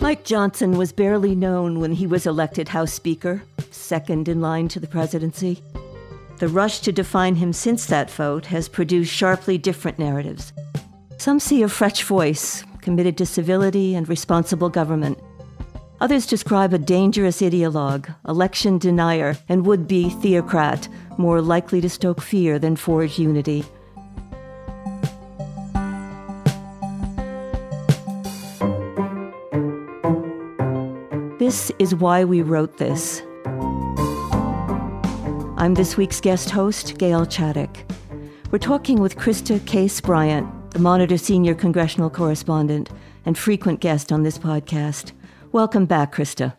Mike Johnson was barely known when he was elected House Speaker, second in line to the presidency. The rush to define him since that vote has produced sharply different narratives. Some see a fresh voice, committed to civility and responsible government. Others describe a dangerous ideologue, election denier, and would be theocrat, more likely to stoke fear than forge unity. This is why we wrote this. I'm this week's guest host, Gail Chaddock. We're talking with Krista Case Bryant, the Monitor Senior Congressional Correspondent and frequent guest on this podcast. Welcome back, Krista.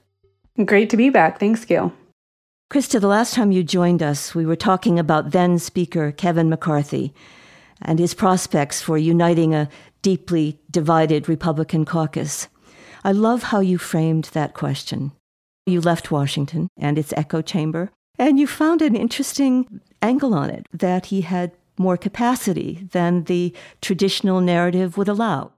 Great to be back. Thanks, Gail. Krista, the last time you joined us, we were talking about then Speaker Kevin McCarthy and his prospects for uniting a deeply divided Republican caucus. I love how you framed that question. You left Washington and its echo chamber, and you found an interesting angle on it that he had more capacity than the traditional narrative would allow.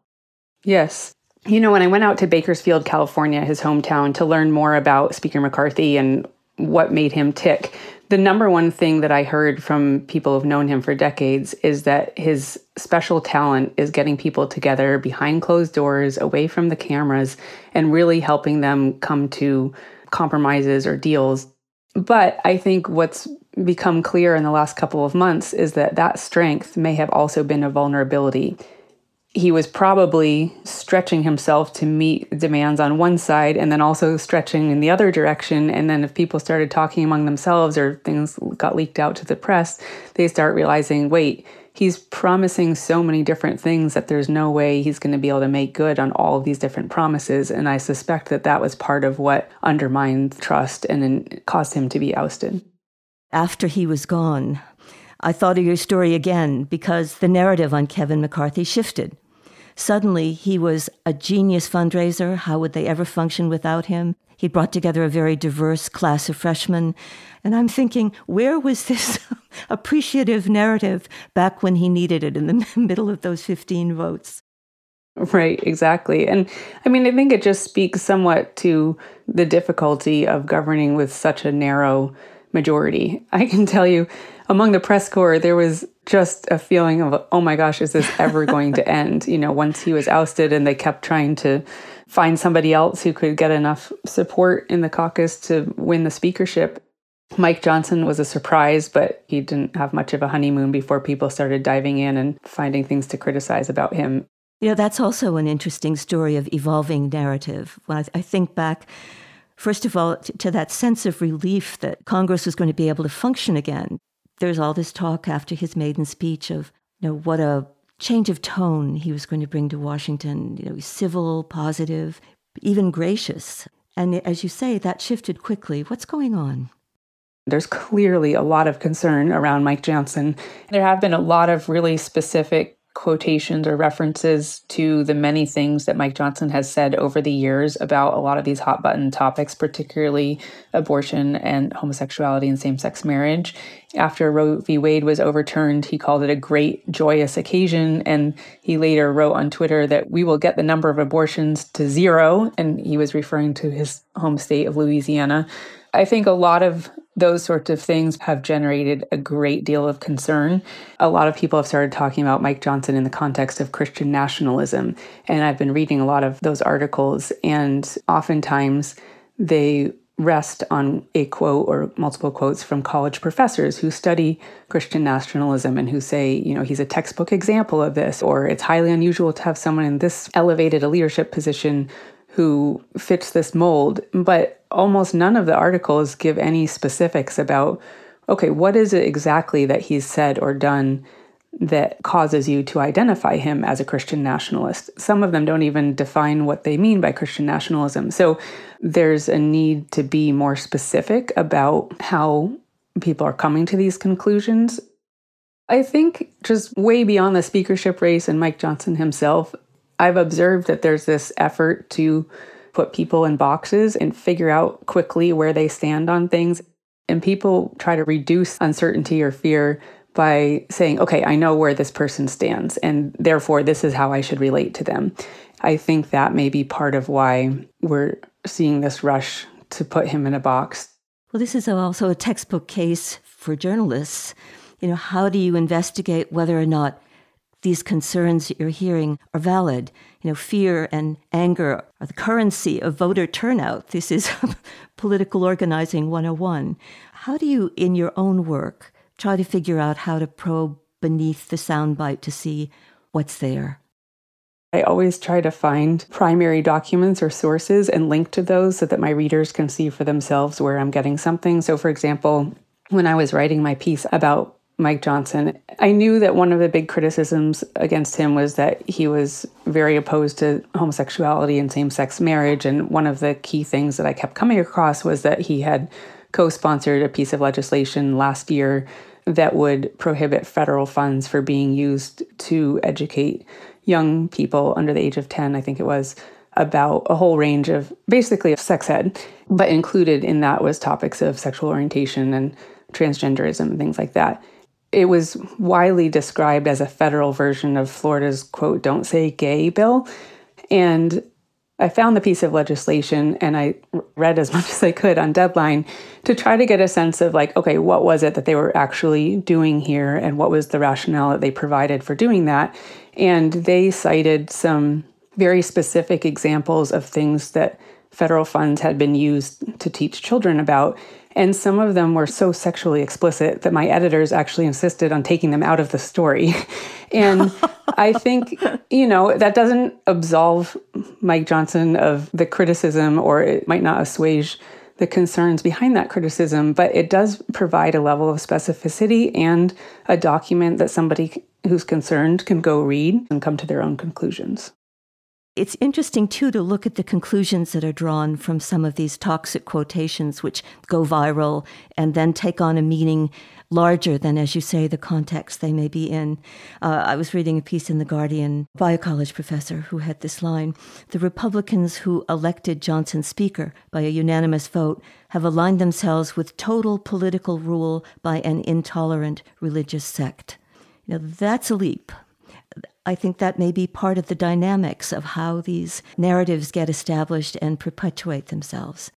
Yes. You know, when I went out to Bakersfield, California, his hometown, to learn more about Speaker McCarthy and what made him tick, the number one thing that I heard from people who've known him for decades is that his special talent is getting people together behind closed doors, away from the cameras, and really helping them come to compromises or deals. But I think what's become clear in the last couple of months is that that strength may have also been a vulnerability he was probably stretching himself to meet demands on one side and then also stretching in the other direction. And then if people started talking among themselves or things got leaked out to the press, they start realizing wait, he's promising so many different things that there's no way he's going to be able to make good on all of these different promises. And I suspect that that was part of what undermined trust and caused him to be ousted. After he was gone, I thought of your story again because the narrative on Kevin McCarthy shifted. Suddenly, he was a genius fundraiser. How would they ever function without him? He brought together a very diverse class of freshmen. And I'm thinking, where was this appreciative narrative back when he needed it in the middle of those 15 votes? Right, exactly. And I mean, I think it just speaks somewhat to the difficulty of governing with such a narrow majority. I can tell you, among the press corps, there was just a feeling of, oh my gosh, is this ever going to end? You know, once he was ousted and they kept trying to find somebody else who could get enough support in the caucus to win the speakership. Mike Johnson was a surprise, but he didn't have much of a honeymoon before people started diving in and finding things to criticize about him. You know, that's also an interesting story of evolving narrative. When I, I think back, first of all, to, to that sense of relief that Congress was going to be able to function again there's all this talk after his maiden speech of, you know, what a change of tone he was going to bring to Washington. You know, civil, positive, even gracious. And as you say, that shifted quickly. What's going on? There's clearly a lot of concern around Mike Johnson. There have been a lot of really specific quotations or references to the many things that Mike Johnson has said over the years about a lot of these hot button topics, particularly abortion and homosexuality and same sex marriage. After Roe v. Wade was overturned, he called it a great, joyous occasion. And he later wrote on Twitter that we will get the number of abortions to zero. And he was referring to his home state of Louisiana. I think a lot of those sorts of things have generated a great deal of concern. A lot of people have started talking about Mike Johnson in the context of Christian nationalism. And I've been reading a lot of those articles, and oftentimes they rest on a quote or multiple quotes from college professors who study Christian nationalism and who say, you know, he's a textbook example of this, or it's highly unusual to have someone in this elevated a leadership position who fits this mold. But almost none of the articles give any specifics about, okay, what is it exactly that he's said or done that causes you to identify him as a Christian nationalist. Some of them don't even define what they mean by Christian nationalism. So there's a need to be more specific about how people are coming to these conclusions. I think just way beyond the speakership race and Mike Johnson himself, I've observed that there's this effort to put people in boxes and figure out quickly where they stand on things. And people try to reduce uncertainty or fear by saying, okay, I know where this person stands, and therefore this is how I should relate to them. I think that may be part of why we're seeing this rush to put him in a box. Well, this is also a textbook case for journalists. You know, how do you investigate whether or not these concerns that you're hearing are valid? You know, fear and anger are the currency of voter turnout. This is political organizing 101. How do you, in your own work, try to figure out how to probe beneath the soundbite to see what's there? I always try to find primary documents or sources and link to those so that my readers can see for themselves where I'm getting something. So, for example, when I was writing my piece about Mike Johnson, I knew that one of the big criticisms against him was that he was very opposed to homosexuality and same sex marriage. And one of the key things that I kept coming across was that he had co sponsored a piece of legislation last year that would prohibit federal funds for being used to educate young people under the age of 10, I think it was, about a whole range of basically sex ed. But included in that was topics of sexual orientation and transgenderism and things like that. It was widely described as a federal version of Florida's quote, don't say gay bill. And I found the piece of legislation and I read as much as I could on deadline to try to get a sense of like, okay, what was it that they were actually doing here and what was the rationale that they provided for doing that? And they cited some very specific examples of things that federal funds had been used to teach children about. And some of them were so sexually explicit that my editors actually insisted on taking them out of the story. and I think, you know, that doesn't absolve Mike Johnson of the criticism, or it might not assuage the concerns behind that criticism, but it does provide a level of specificity and a document that somebody who's concerned can go read and come to their own conclusions. It's interesting, too, to look at the conclusions that are drawn from some of these toxic quotations, which go viral and then take on a meaning larger than, as you say, the context they may be in. Uh, I was reading a piece in The Guardian by a college professor who had this line The Republicans who elected Johnson Speaker by a unanimous vote have aligned themselves with total political rule by an intolerant religious sect. Now, that's a leap. I think that may be part of the dynamics of how these narratives get established and perpetuate themselves.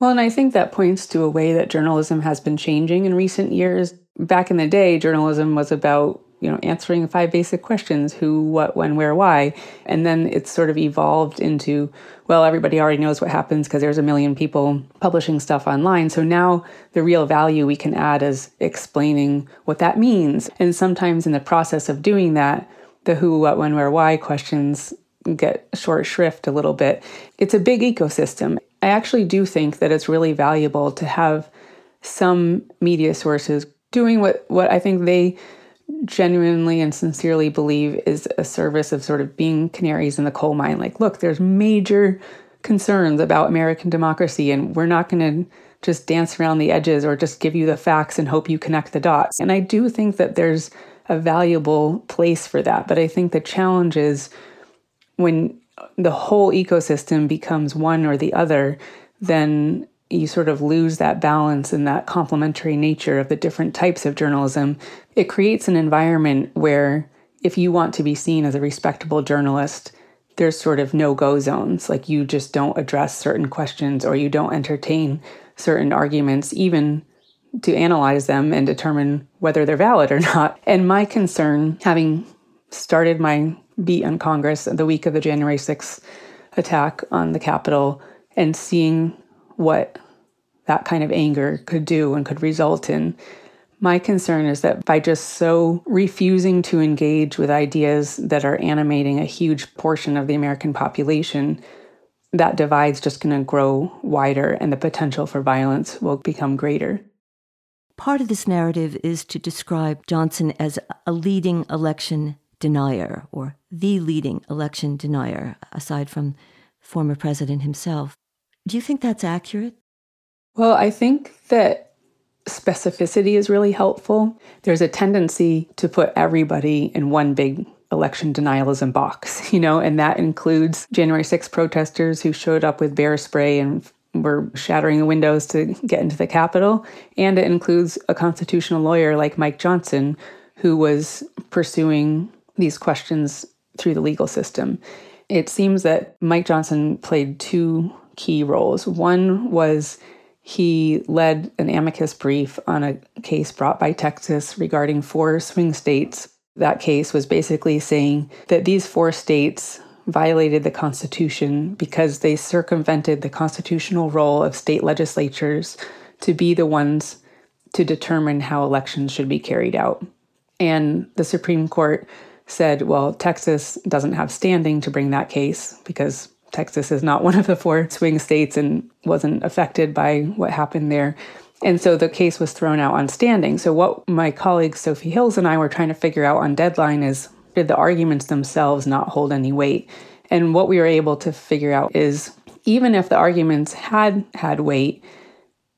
Well, and I think that points to a way that journalism has been changing in recent years. Back in the day, journalism was about, you know, answering five basic questions who, what, when, where, why. And then it's sort of evolved into, well, everybody already knows what happens because there's a million people publishing stuff online. So now the real value we can add is explaining what that means. And sometimes in the process of doing that, the who, what, when, where, why questions get short shrift a little bit. It's a big ecosystem. I actually do think that it's really valuable to have some media sources doing what, what I think they genuinely and sincerely believe is a service of sort of being canaries in the coal mine. Like, look, there's major concerns about American democracy, and we're not going to just dance around the edges or just give you the facts and hope you connect the dots. And I do think that there's a valuable place for that. But I think the challenge is when the whole ecosystem becomes one or the other, then you sort of lose that balance and that complementary nature of the different types of journalism. It creates an environment where if you want to be seen as a respectable journalist, there's sort of no go zones. Like you just don't address certain questions or you don't entertain certain arguments, even to analyze them and determine whether they're valid or not. And my concern, having started my beat on Congress the week of the January 6th attack on the Capitol and seeing what that kind of anger could do and could result in. My concern is that by just so refusing to engage with ideas that are animating a huge portion of the American population, that divide's just going to grow wider and the potential for violence will become greater. Part of this narrative is to describe Johnson as a leading election denier or the leading election denier, aside from former president himself. Do you think that's accurate? Well, I think that specificity is really helpful. There's a tendency to put everybody in one big election denialism box, you know, and that includes January 6 protesters who showed up with bear spray and were shattering the windows to get into the Capitol. And it includes a constitutional lawyer like Mike Johnson, who was pursuing these questions through the legal system. it seems that Mike Johnson played two key roles. One was he led an amicus brief on a case brought by Texas regarding four swing states. That case was basically saying that these four states violated the Constitution because they circumvented the constitutional role of state legislatures to be the ones to determine how elections should be carried out. And the Supreme Court said, well, Texas doesn't have standing to bring that case because Texas is not one of the four swing states and wasn't affected by what happened there. And so the case was thrown out on standing. So, what my colleague Sophie Hills and I were trying to figure out on deadline is did the arguments themselves not hold any weight? And what we were able to figure out is even if the arguments had had weight,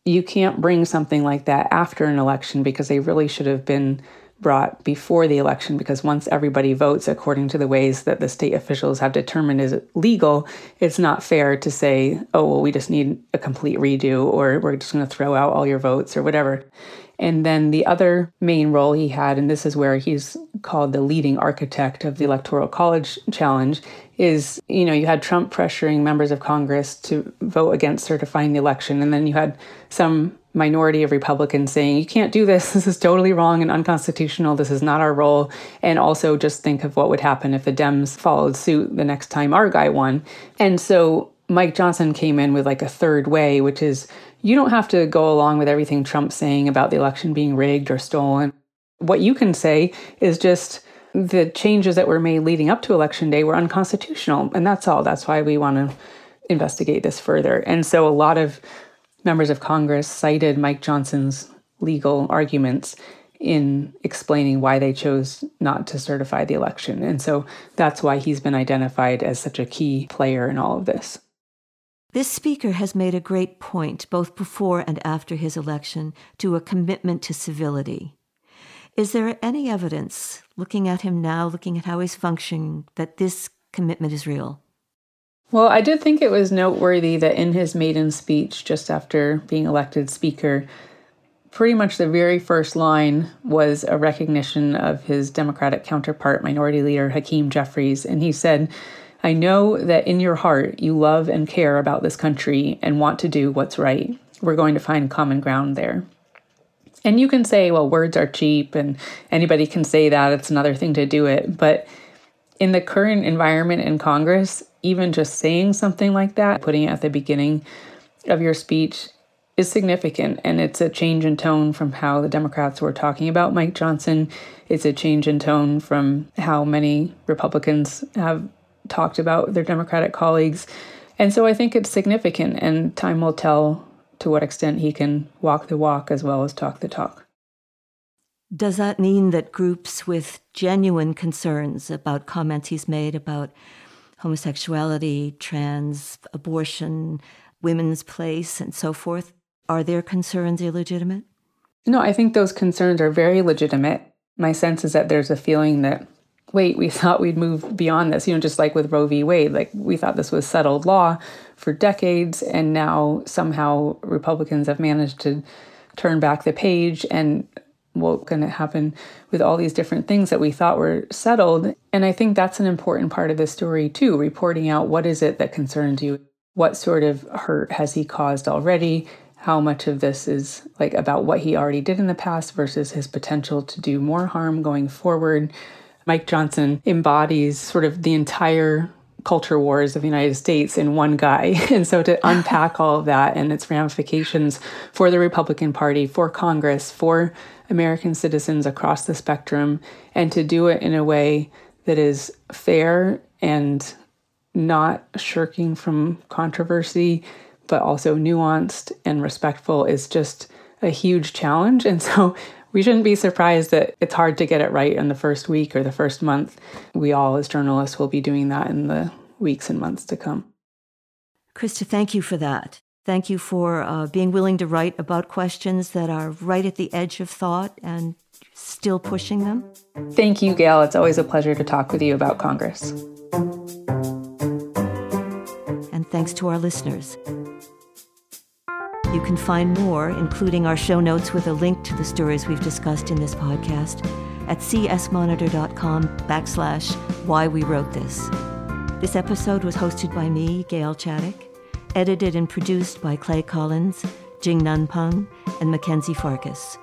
you can't bring something like that after an election because they really should have been brought before the election because once everybody votes according to the ways that the state officials have determined is legal, it's not fair to say, oh, well, we just need a complete redo or we're just going to throw out all your votes or whatever. And then the other main role he had, and this is where he's called the leading architect of the Electoral College Challenge, is you know, you had Trump pressuring members of Congress to vote against certifying the election. And then you had some minority of Republicans saying, you can't do this. This is totally wrong and unconstitutional. This is not our role. And also just think of what would happen if the Dems followed suit the next time our guy won. And so Mike Johnson came in with like a third way, which is you don't have to go along with everything Trump's saying about the election being rigged or stolen. What you can say is just the changes that were made leading up to election day were unconstitutional. And that's all. That's why we want to investigate this further. And so a lot of members of Congress cited Mike Johnson's legal arguments in explaining why they chose not to certify the election. And so that's why he's been identified as such a key player in all of this. This speaker has made a great point, both before and after his election, to a commitment to civility. Is there any evidence, looking at him now, looking at how he's functioning, that this commitment is real? Well, I did think it was noteworthy that in his maiden speech, just after being elected Speaker, pretty much the very first line was a recognition of his Democratic counterpart, Minority Leader Hakeem Jeffries. And he said, I know that in your heart you love and care about this country and want to do what's right. We're going to find common ground there. And you can say, well, words are cheap and anybody can say that. It's another thing to do it. But in the current environment in Congress, even just saying something like that, putting it at the beginning of your speech, is significant. And it's a change in tone from how the Democrats were talking about Mike Johnson. It's a change in tone from how many Republicans have talked about their Democratic colleagues. And so I think it's significant, and time will tell to what extent he can walk the walk as well as talk the talk. Does that mean that groups with genuine concerns about comments he's made about homosexuality, trans, abortion, women's place, and so forth, are their concerns illegitimate? No, I think those concerns are very legitimate. My sense is that there's a feeling that wait, we thought we'd move beyond this, you know, just like with Roe v. Wade, like we thought this was settled law for decades, and now somehow Republicans have managed to turn back the page and what's going to happen with all these different things that we thought were settled. And I think that's an important part of the story too, reporting out what is it that concerns you? What sort of hurt has he caused already? How much of this is like about what he already did in the past versus his potential to do more harm going forward? Mike Johnson embodies sort of the entire culture wars of the United States in one guy. And so to unpack all of that and its ramifications for the Republican Party, for Congress, for American citizens across the spectrum, and to do it in a way that is fair and not shirking from controversy, but also nuanced and respectful is just a huge challenge. And so we shouldn't be surprised that it's hard to get it right in the first week or the first month. We all, as journalists, will be doing that in the weeks and months to come. Krista, thank you for that. Thank you for uh, being willing to write about questions that are right at the edge of thought and still pushing them. Thank you, Gail. It's always a pleasure to talk with you about Congress. And thanks to our listeners. You can find more, including our show notes with a link to the stories we've discussed in this podcast, at csmonitor.com backslash why we wrote this. This episode was hosted by me, Gail Chaddock, edited and produced by Clay Collins, Jingnan Peng, and Mackenzie Farkas.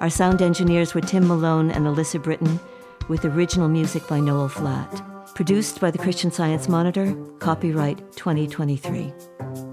Our sound engineers were Tim Malone and Alyssa Britton, with original music by Noel Flatt. Produced by the Christian Science Monitor, copyright 2023.